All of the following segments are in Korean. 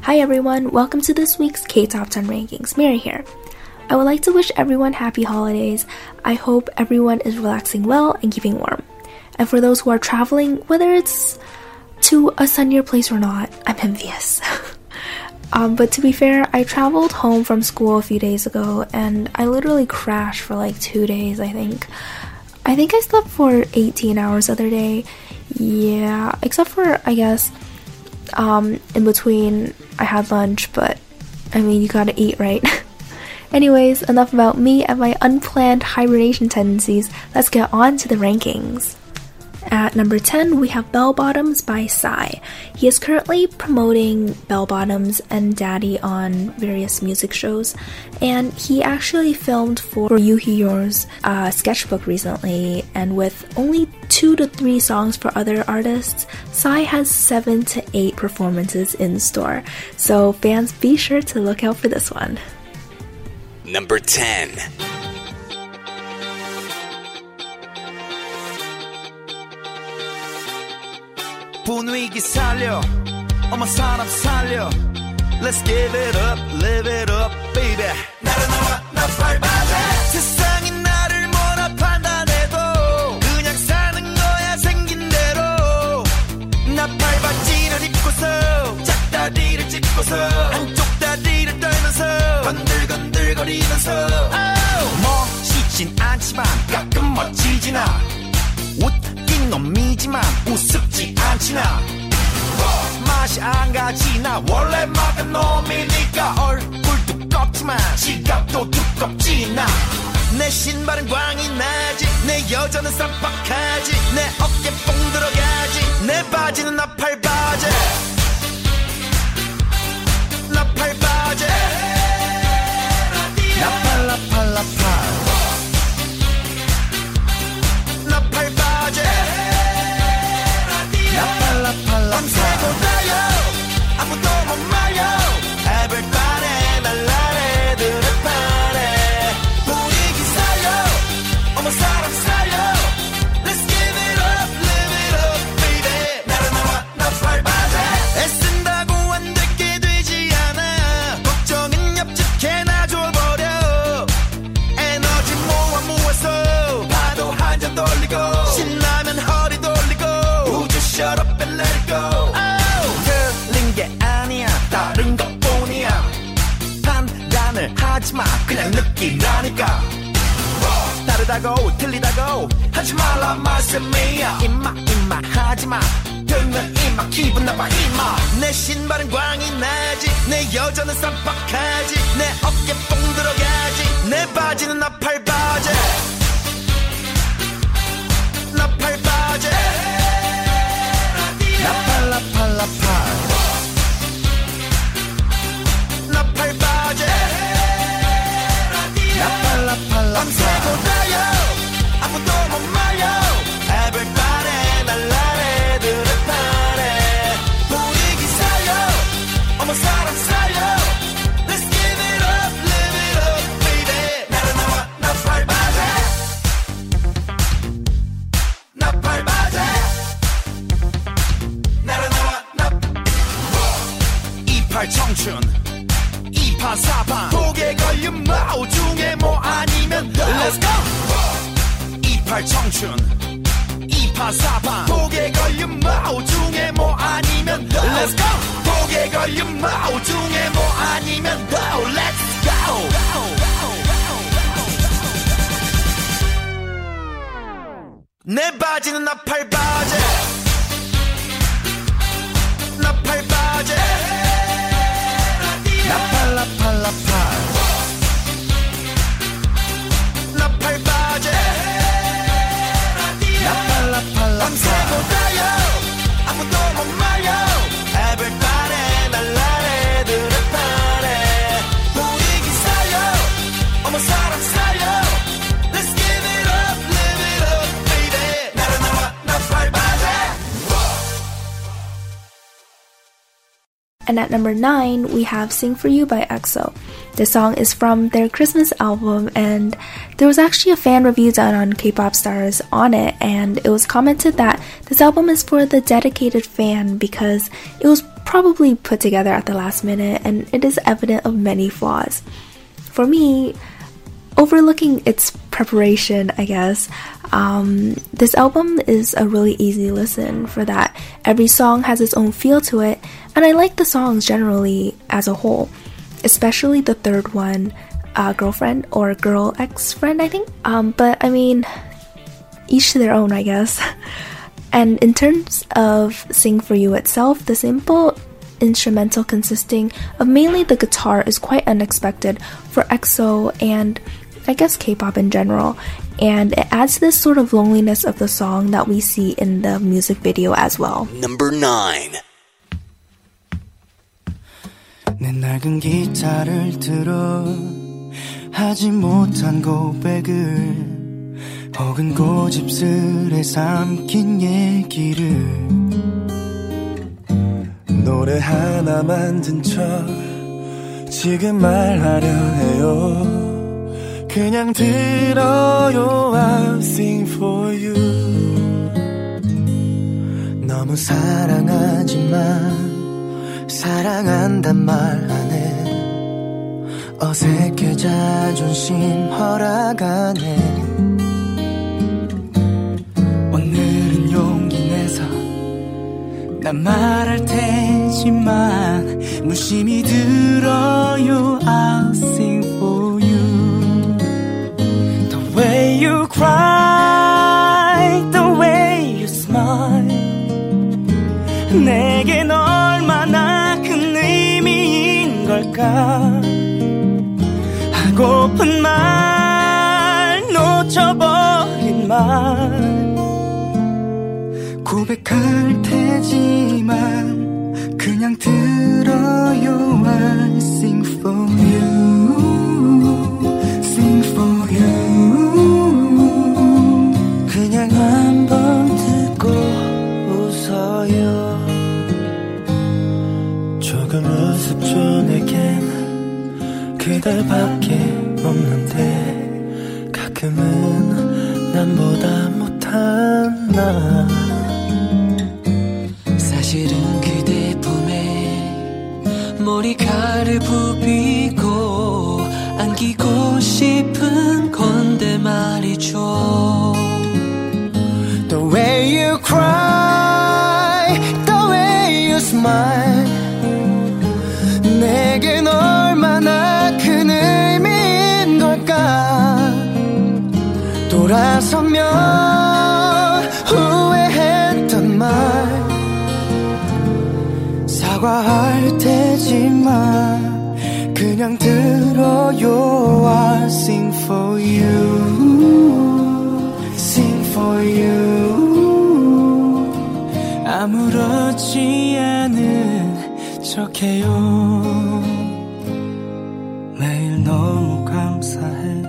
Hi everyone, welcome to this week's K Top 10 Rankings. Mary here. I would like to wish everyone happy holidays. I hope everyone is relaxing well and keeping warm. And for those who are traveling, whether it's to a sunnier place or not, I'm envious. um, but to be fair, I traveled home from school a few days ago and I literally crashed for like two days, I think. I think I slept for 18 hours the other day. Yeah, except for, I guess, um, in between, I had lunch, but I mean, you gotta eat, right? Anyways, enough about me and my unplanned hibernation tendencies. Let's get on to the rankings. At number 10, we have Bell Bottoms by Psy. He is currently promoting Bell Bottoms and Daddy on various music shows, and he actually filmed for Yours uh, sketchbook recently. And with only two to three songs for other artists, Psy has seven to eight performances in store. So, fans, be sure to look out for this one. Number 10. 분위기 살려. 어머 사람 살려. Let's give it up, live it up, baby. 나른나와 나 밟아대 세상이 나를 뭐라 판단해도 그냥 사는 거야 생긴 대로. 나 밟아지를 입고서 짝다리를 짚고서 한쪽 다리를 떨면서 건들건들거리면서. Oh. 멋있진 않지만 가끔 멋지진 않아 우습지 않지나. 맛이 안 가지. 나 원래 막은 놈이니까 얼굴 두껍지만 지갑도 두껍지. 나 내 신발은 광이 나지. 내 여자는 쌈박하지. 내 어깨 뽕 들어가지. 내 바지는 나팔 바지. 나팔 바지. 나팔 나팔 나팔 느끼라니까. 다르다고 틀리다고 하지 말라 말씀이야. 임마 임마 하지마. 들면 임마 기분 나빠 임마. 내 신발은 광이 나지. 내 여자는 쌈박하지. 내 어깨 뽕 들어가지. 내 바지는 나팔 바지. 나팔 And at number 9, we have Sing For You by EXO. This song is from their Christmas album, and there was actually a fan review done on K-pop stars on it, and it was commented that this album is for the dedicated fan because it was probably put together at the last minute, and it is evident of many flaws. For me, overlooking its preparation, I guess, um, this album is a really easy listen for that. Every song has its own feel to it, and I like the songs generally as a whole, especially the third one, uh, Girlfriend or Girl Ex Friend, I think. Um, but I mean, each to their own, I guess. And in terms of Sing For You itself, the simple instrumental consisting of mainly the guitar is quite unexpected for EXO and I guess K-pop in general, and it adds this sort of loneliness of the song that we see in the music video as well. Number 9. 내 낡은 기타를 들어 하지 못한 고백을 혹은 고집스레 삼킨 얘기를 노래 하나 만든 척 지금 말하려 해요 그냥 들어요 I'll sing for you. 너무 사랑하지만 사랑한단 말 안 해. 어색해 자존심 허락 안해 오늘은 용기 내서 난 말할 테지만 무심히 들어요 I'll sing for you cry The way you smile 내겐 얼마나 큰 의미인 걸까 하고픈 말 놓쳐버린 말 고백할 테지만 그냥 들어요 I sing for you 그대밖에 없는데 가끔은 남보다 못한 나. 사실은 그대 품에 머리카락을 부비고 안기고 싶은 건데 말이죠. The way you cry The way you smile. 내겐 얼 돌아서면 후회했던 말 사과할 테지만 그냥 들어요 I sing for you. Sing for you. 아무렇지 않은 척해요. 매일 너무 감사해.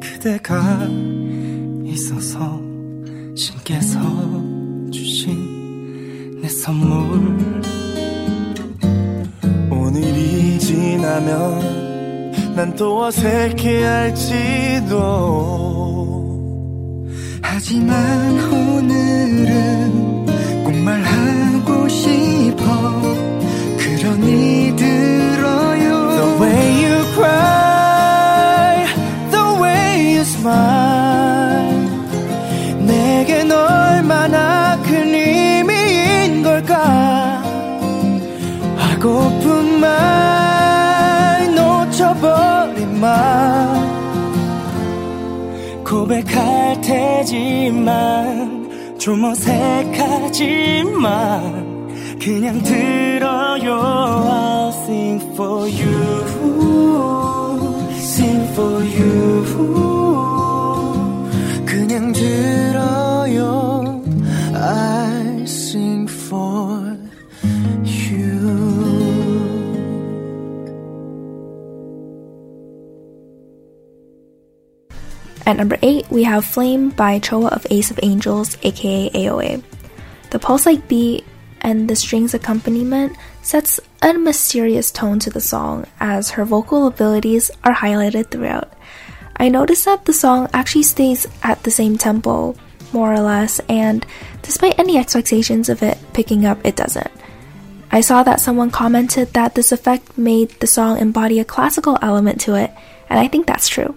그대가 난 또 어색해할지도. 하지만 오늘은 꼭 말하고 싶어. 그러니 들어요. The way you cry The way you smile. 내겐 얼마나 큰 의미인 걸까? 하고 말 고백할 테지만 좀 어색하지만 그냥 들어요. I'll sing for you number 8, we have Flame by Choa of Ace of Angels, aka AOA. The pulse like beat and the strings accompaniment sets a mysterious tone to the song as her vocal abilities are highlighted throughout. I noticed that the song actually stays at the same tempo, more or less, and despite any expectations of it picking up, it doesn't. I saw that someone commented that this effect made the song embody a classical element to it, and I think that's true.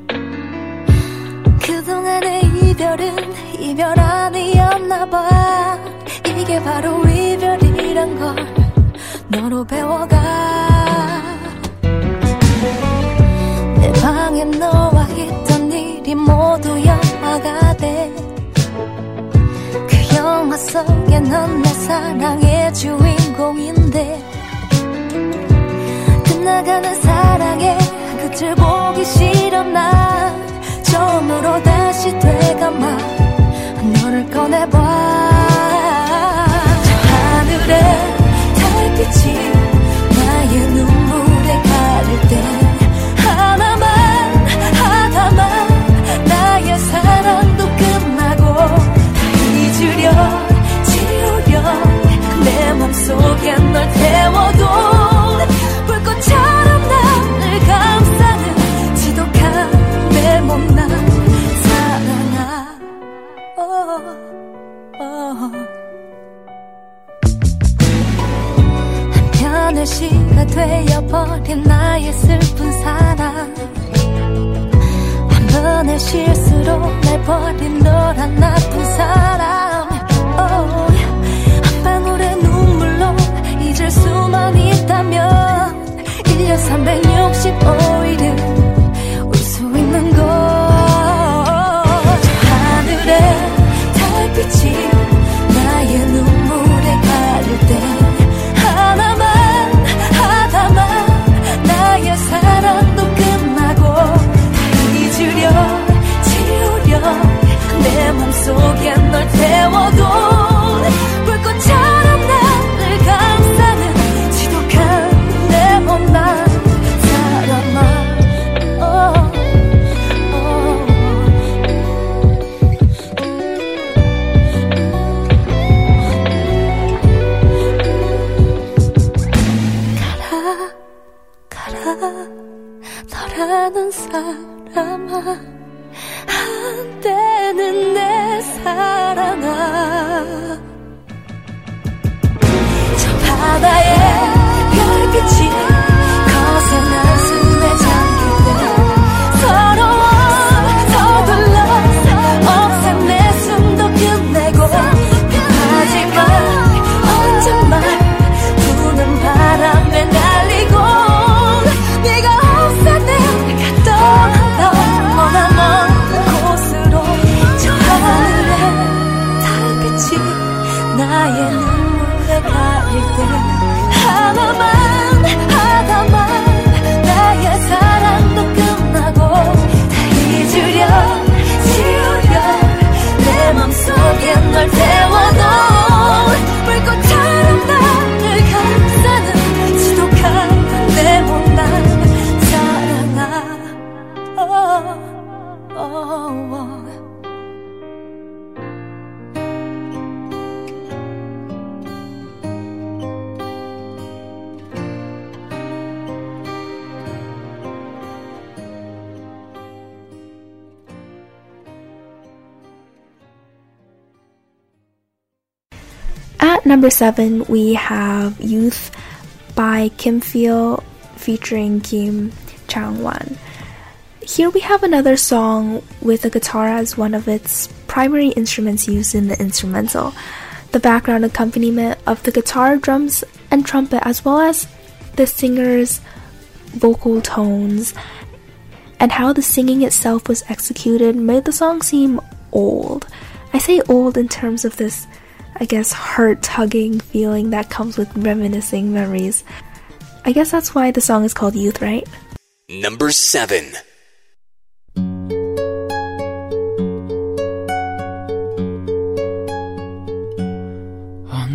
그동안의 이별은 이별 아니었나 봐. 이게 바로 이별이란 걸 너로 배워가. 내 방에 너와 있던 일이 모두 영화가 돼. 그 영화 속에 넌 내 사랑의 주인공인데. 끝나가는 사랑의 끝을 보기 난 처음으로 다시 되감아 너를 꺼내봐. 저 하늘에 달빛이 나의 눈물에 가릴 때 하나만 하나만 나의 사랑도 끝나고 다 잊으려 지우려 내 맘속에 널 태워도 시가 되어버린 나의 슬픈 사랑. 한 번의 실수로 날 버린 너란 나쁜 사람. Oh, 한 방울의 눈물로 잊을 수만 있다면 1년 365일은 울 수 있는 걸 하늘에 달빛이 나의 눈물에 가릴 때 속에 널 태워도 At number seven, we have Youth by Kim Feel featuring Kim Chang Wan. Here we have another song with a guitar as one of its primary instruments used in the instrumental. The background accompaniment of the guitar, drums, and trumpet, as well as the singer's vocal tones and how the singing itself was executed made the song seem old. I say old in terms of this, I guess, heart tugging feeling that comes with reminiscing memories. I guess that's why the song is called Youth, right? Number 7.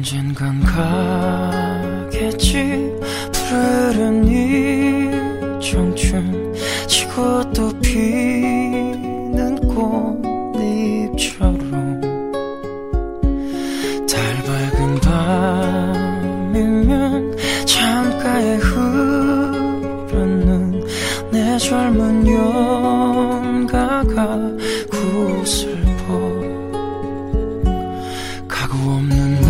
언젠간 가겠지 푸르른 이 청춘 지고 또 피는 꽃잎처럼 밤이면 창가에 흐르는 내 젊은 연가가 구슬퍼 가구 없는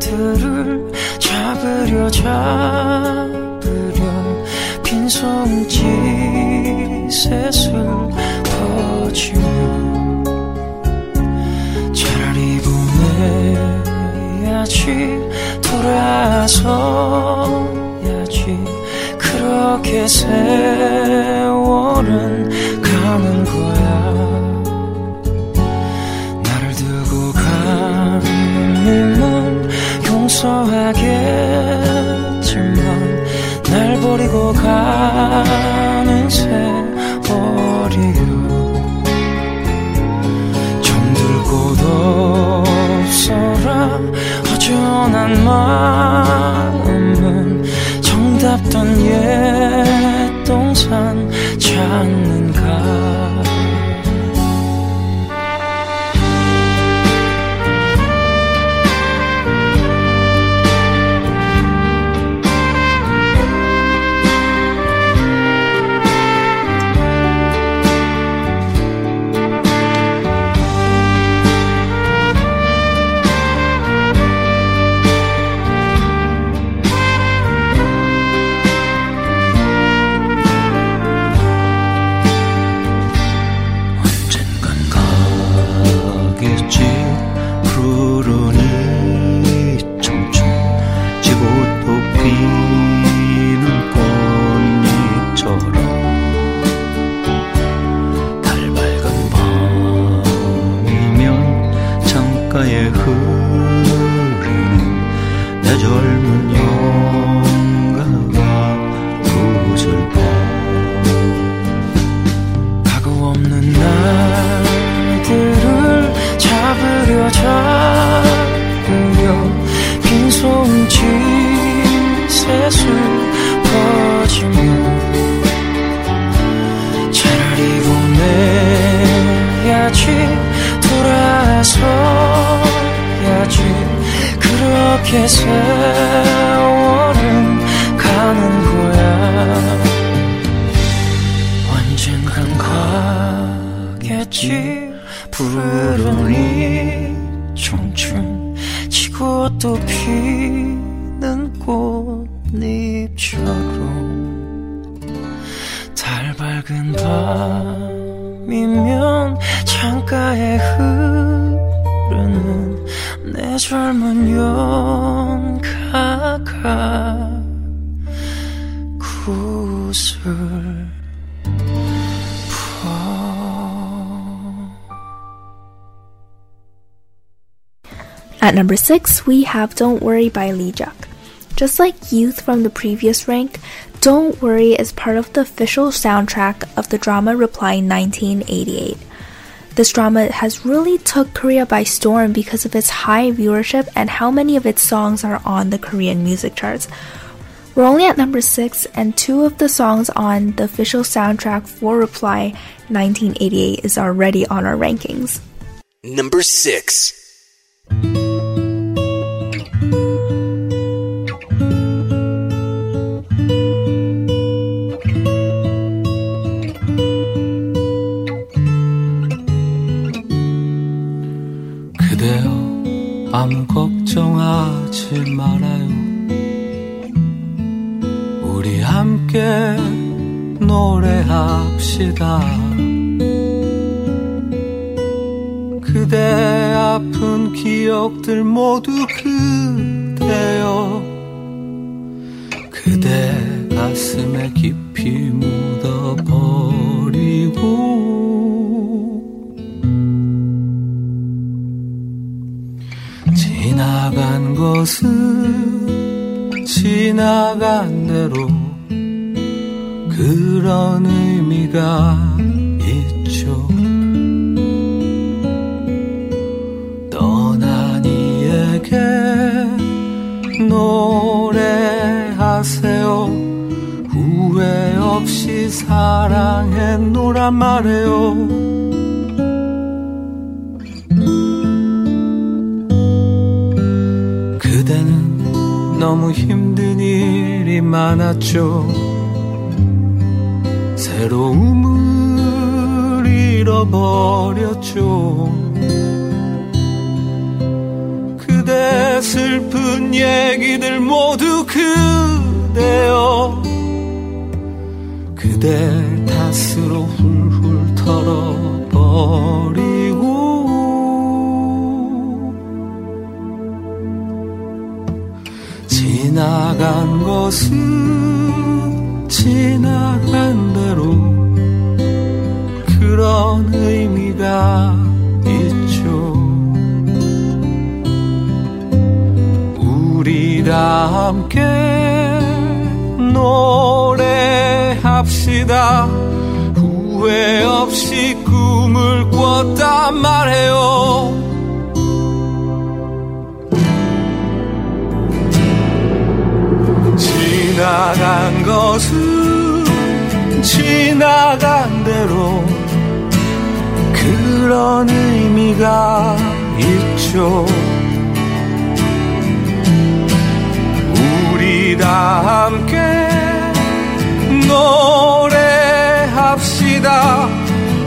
날들을 잡으려 잡으려 빈손짓에 슬 창가에 흐르는 내 젊은 영가가 구슬퍼 가구 없는 날들을 잡으려 잡으려 빈손 짓에 슬 그렇게 세 number 6, we have Don't Worry by Lee Juk. Just like Youth from the previous rank, Don't Worry is part of the official soundtrack of the drama Reply 1988. This drama has really took Korea by storm because of its high viewership and how many of its songs are on the Korean music charts. We're only at number 6 and two of the songs on the official soundtrack for Reply 1988 is already on our rankings. Number 6. 걱정하지 말아요. 우리 함께 노래합시다. 그대 아픈 기억들 모두 그대여 그대 가슴에 깊이 묻어버리고 지나간 것은 지나간 대로 그런 의미가 있죠. 떠난 이에게 노래하세요. 후회 없이 사랑했노란 말해요. 너무 힘든 일이 많았죠. 새로움을 잃어버렸죠. 그대 슬픈 얘기들 모두 그대여. 그대 탓으로 훌훌 털어버리 지나간 것은 지나간 대로 그런 의미가 있죠. 우리 다 함께 노래합시다. 후회 없이 꿈을 꿨단 말해요. 지나간 것은 지나간 대로 그런 의미가 있죠. 우리 다 함께 노래합시다.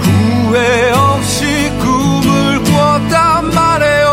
후회 없이 꿈을 꿨단 말해요.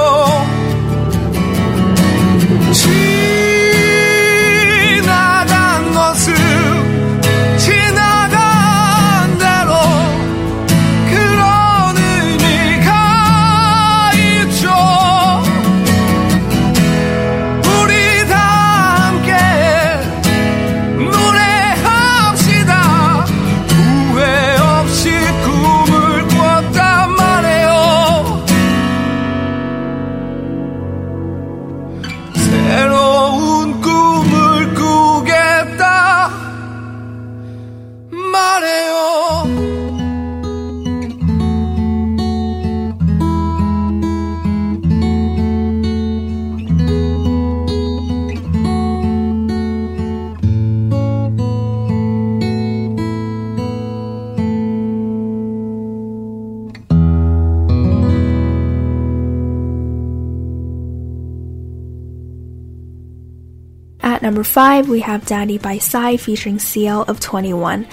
Number 5, we have Daddy by Psy featuring CL of 21.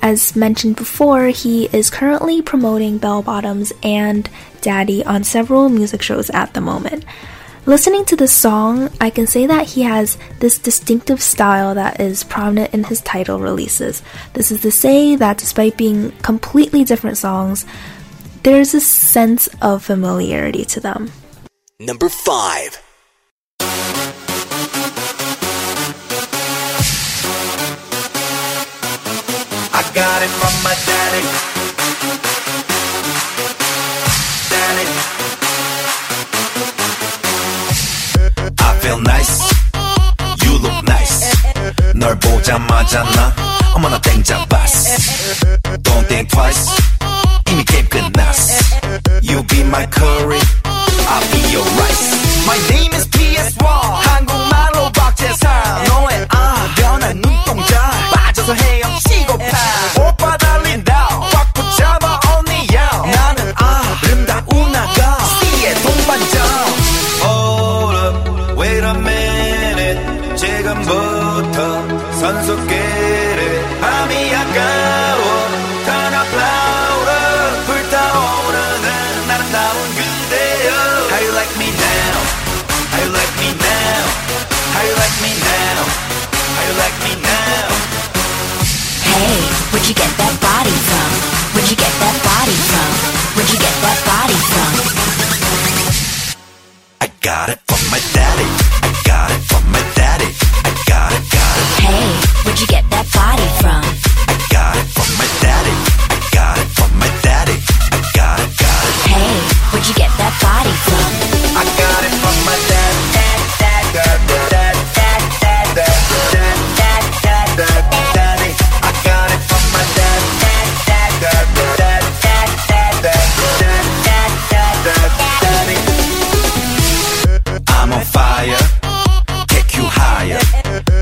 As mentioned before, he is currently promoting Bell Bottoms and Daddy on several music shows at the moment. Listening to this song, I can say that he has this distinctive style that is prominent in his title releases. This is to say that despite being completely different songs, there's a sense of familiarity to them. Number 5. got it from my daddy. Daddy. I feel nice. You look nice. 널 보자마자 나 어머나 땡장 봤어. Don't think twice. 이미 게임 끝났어. You be my curry.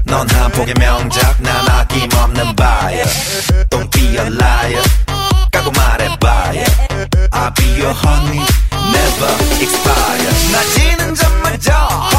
축복의 명작 난 아낌없는 buyer Don't be a liar 까고 말해봐요 I'll be your honey Never expire 낮이는 잠마저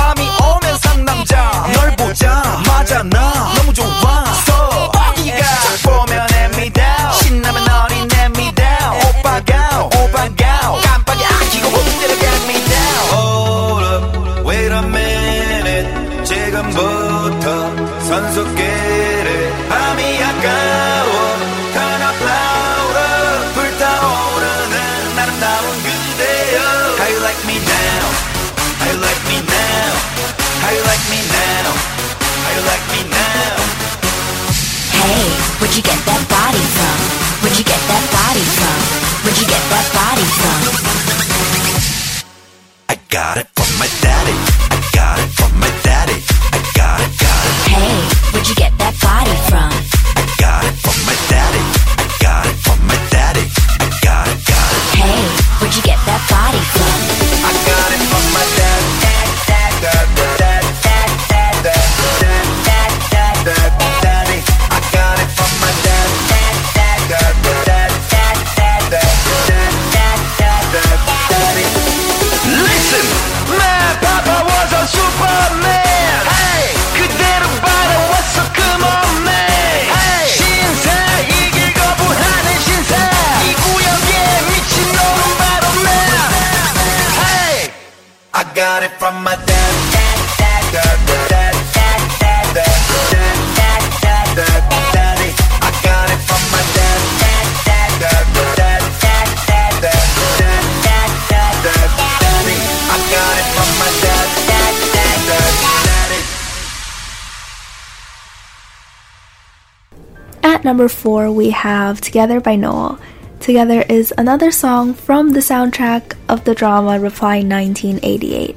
number four, we have Together by Noel. Together is another song from the soundtrack of the drama Reply 1988.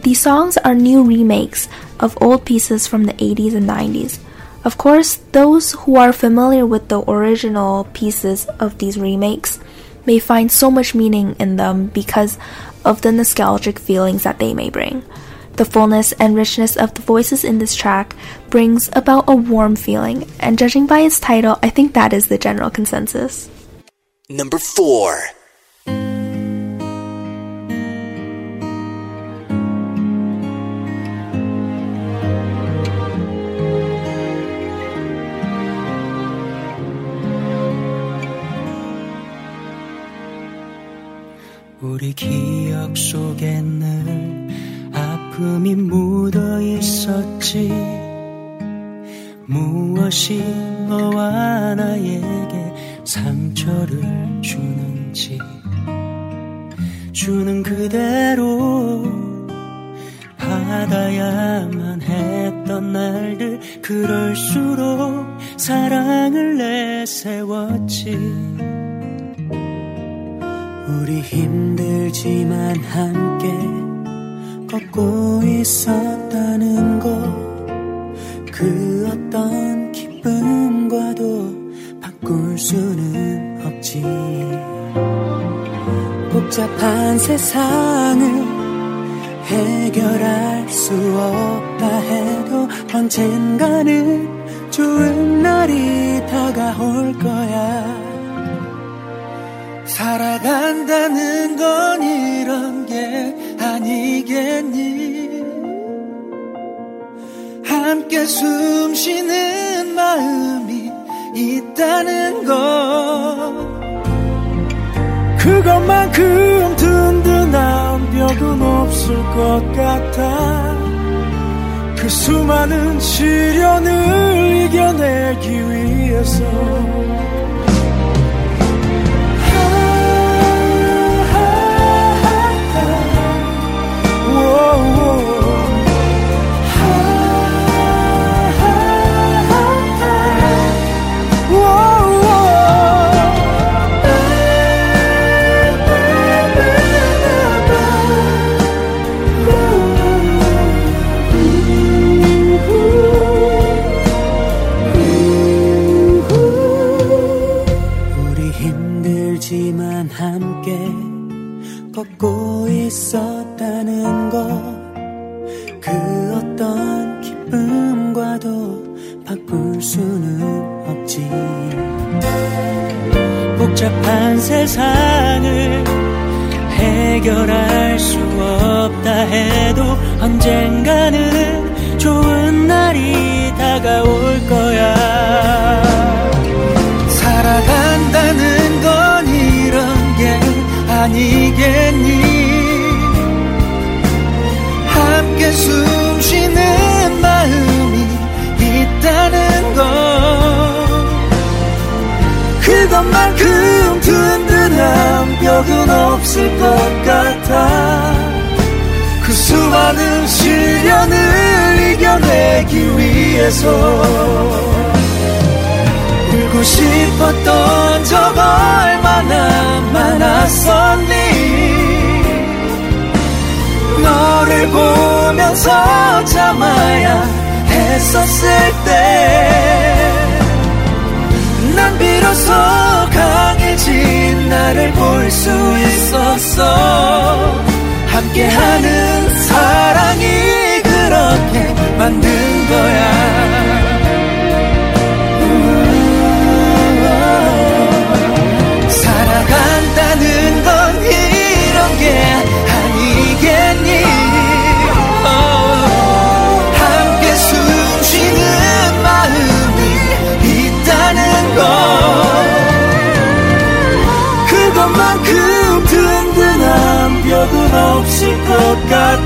These songs are new remakes of old pieces from the 80s and 90s. Of course, those who are familiar with the original pieces of these remakes may find so much meaning in them because of the nostalgic feelings that they may bring. The fullness and richness of the voices in this track brings about a warm feeling, and judging by its title, I think that is the general consensus. Number 4. 우리 기억 속에 늘 아픔이 묻어 있었지. 무엇이 너와 나에게 상처를 주는지. 주는 그대로 받아야만 했던 날들. 그럴수록 사랑을 내세웠지. 우리 힘들지만 함께 걷고 있었다는 것. 그 어떤 기쁨과도 바꿀 수는 없지. 복잡한 세상을 해결할 수 없다 해도 언젠가는 좋은 날이 다가올 거야. 살아간다는 건 이런 게 아니겠니? 함께 숨 쉬는 마음이 있다는 것. 그것만큼 든든한 벽은 없을 것 같아. 그 수많은 시련을 이겨내기 위해서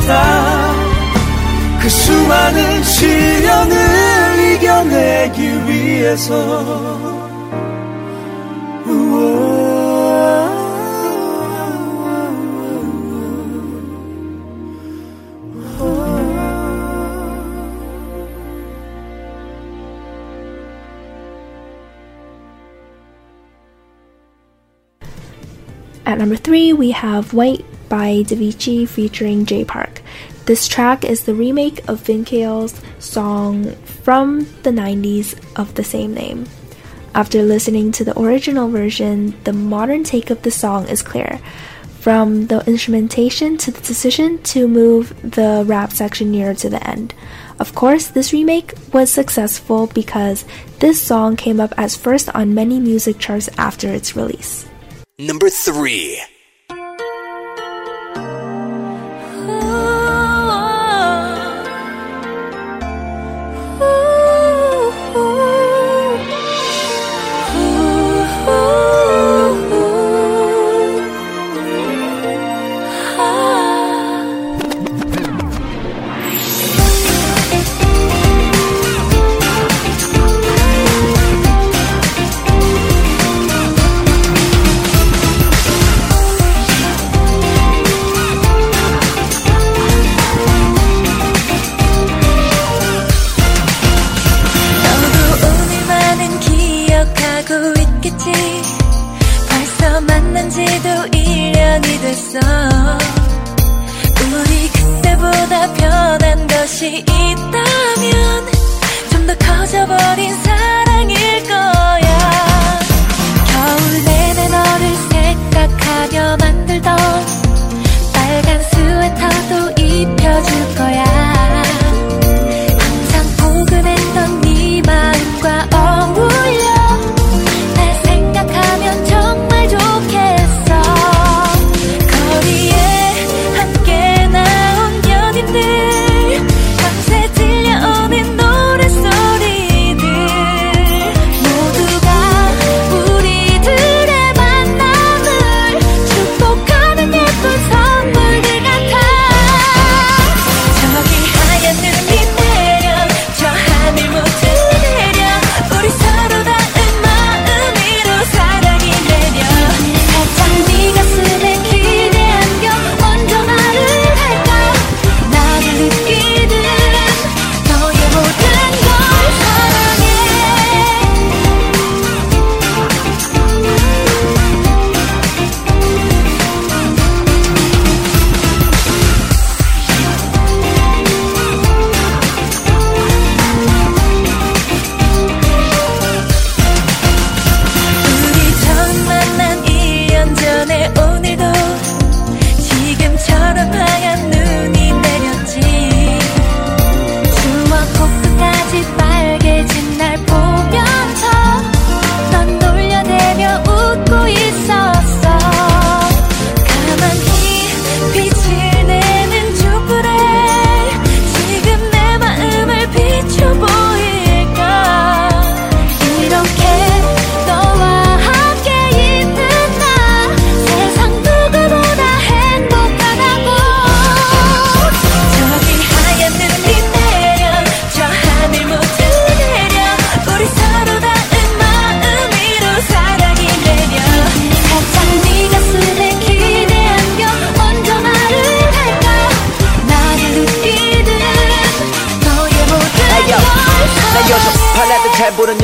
있다 그 수많은 시련을 이겨내기 위해서 At number three, we have "White" by Davichi featuring J Park. This track is the remake of Vinkale's song from the 90s of the same name. After listening to the original version, the modern take of the song is clear. From the instrumentation to the decision to move the rap section nearer to the end. Of course, this remake was successful because this song came up as first on many music charts after its release. Number 3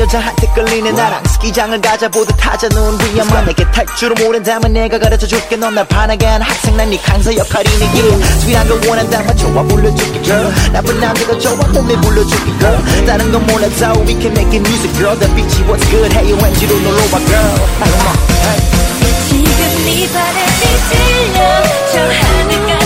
여자한테 끌리는 나랑 스키장을 가자 보듯 하자 넌 위험한 내게 탈줄을 모른다면 내가 가르쳐줄게. 넌 날 반하게 한 학생. 난네 강사 역할이니 yeah. 스윗한 걸 원한다면 좋아 불러줄게 girl. 나쁜 남자가 좋아 몸에 불러줄게 girl. 다른 건 몰라도 we can make it music girl. The beachy what's good. 해요 왠지로 놀러와 girl. Come on, hey. 지금 네 바람이 들려. 저 하늘까지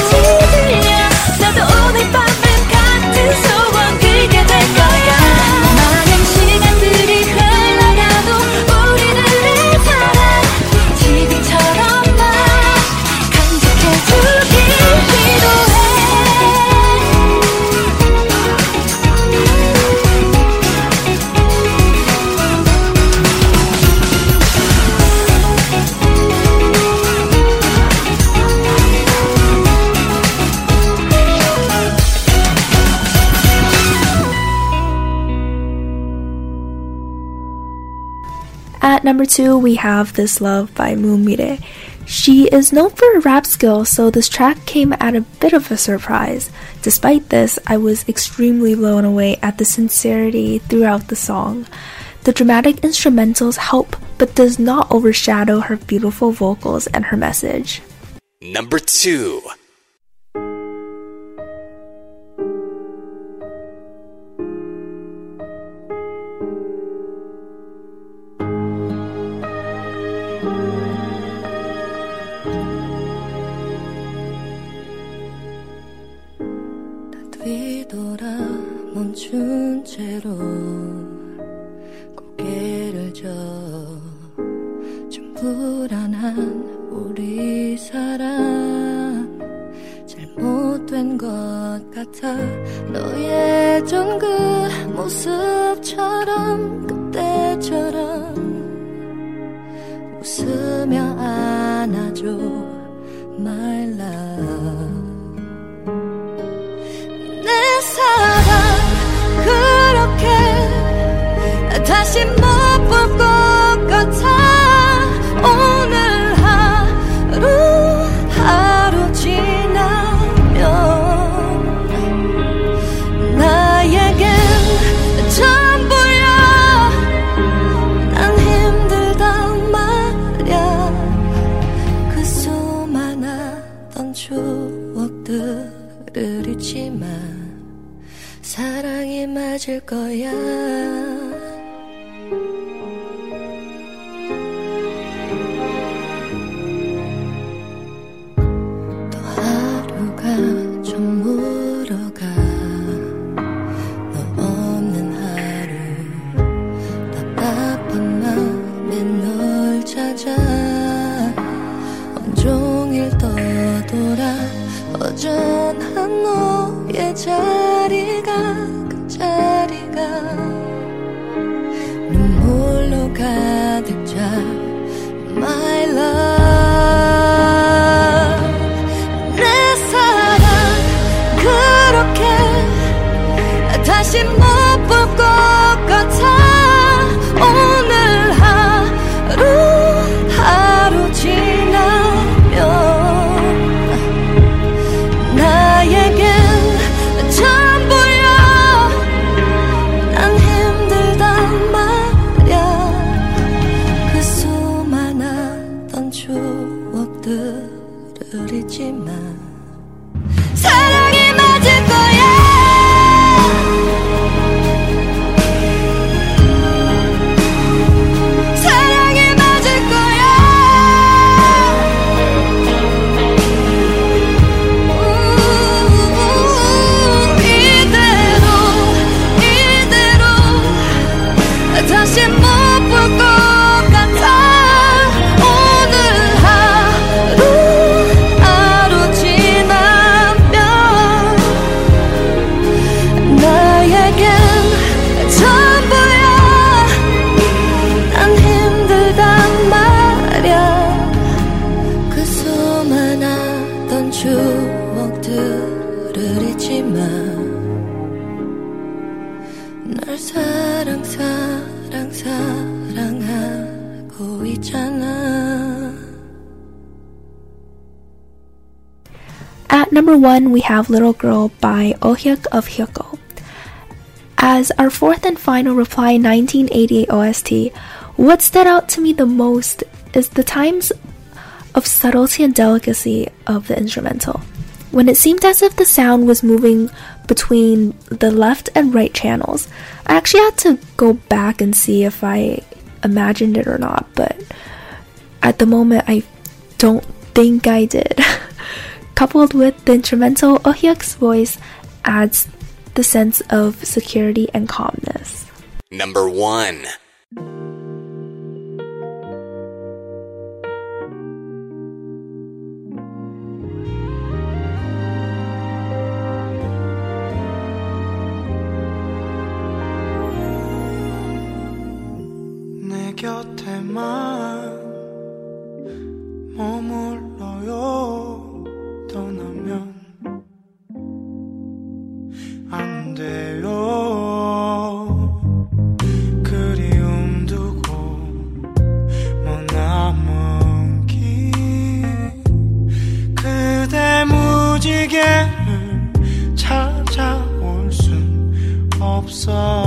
number two, we have This Love by Mumire. She is known for her rap skills, so this track came at a bit of a surprise. Despite this, I was extremely blown away at the sincerity throughout the song. The dramatic instrumentals help, but does not overshadow her beautiful vocals and her message. Number two. 찾아 온종일 떠돌아 어전한 너의 자리가 그 자리가 눈물로 가득 차. My love. 내 사랑 그렇게 다시 number one, we have Little Girl by Oh Hyuk of Hyuko. As our fourth and final reply 1988 OST, what stood out to me the most is the times of subtlety and delicacy of the instrumental. When it seemed as if the sound was moving between the left and right channels, I actually had to go back and see if I imagined it or not, but at the moment I don't think I did. Coupled with the instrumental, Ohyuk's voice adds the sense of security and calmness. Number 1. 내 곁에만 머물러요 무지개를 찾아올 순 없어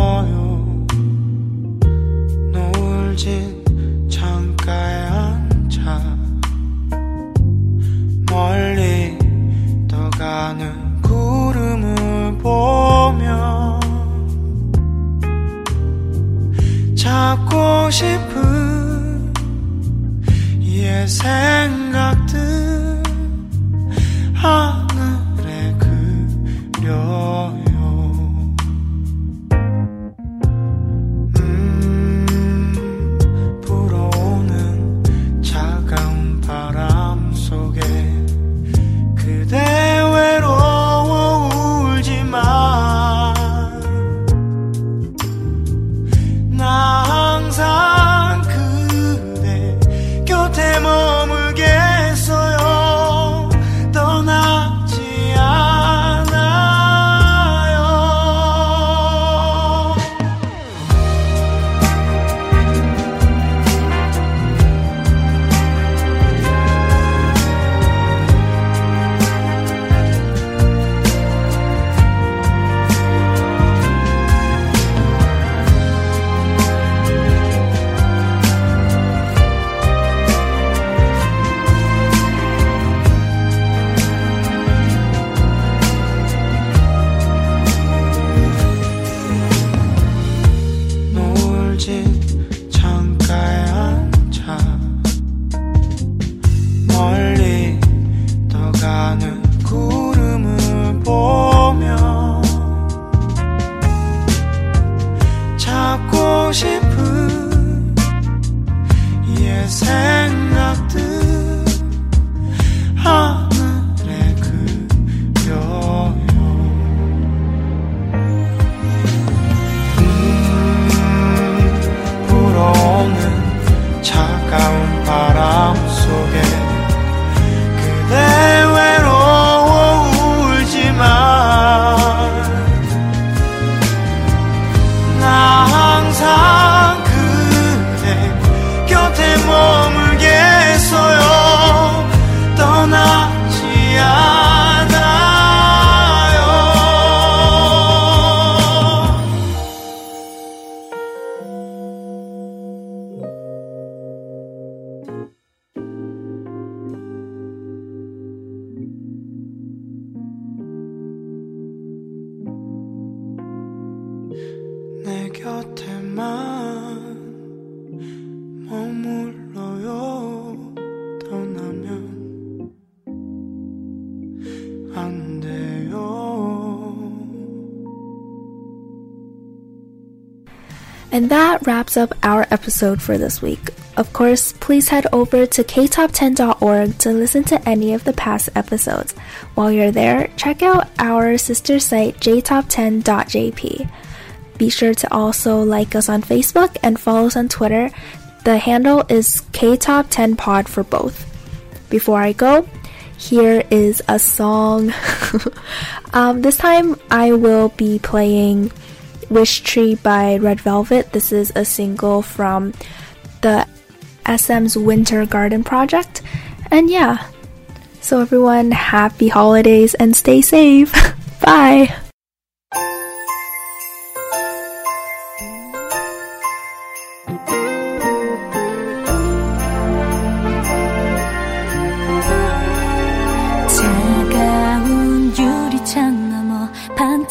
And that wraps up our episode for this week. Of course, please head over to ktop10.org to listen to any of the past episodes. While you're there, check out our sister site jtop10.jp. Be sure to also like us on Facebook and follow us on Twitter. The handle is ktop10pod for both. Before I go, here is a song. um, this time I will be playing Wish Tree by Red Velvet. This is a single from the SM's Winter Garden project. And yeah, so everyone, happy holidays and stay safe. Bye.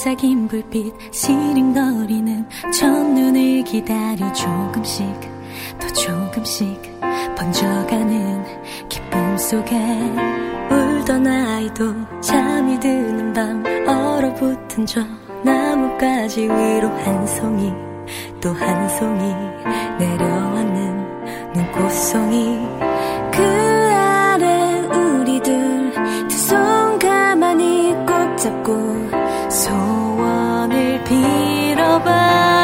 반짝인 불빛 시름거리는 첫눈을 기다려 조금씩 또 조금씩 번져가는 기쁨 속에 울던 아이도 잠이 드는 밤 얼어붙은 저 나뭇가지 위로 한 송이 또 한 송이 내려왔는 눈꽃송이 그 아래 우리들 두 손 가만히 꼭 잡고 吧。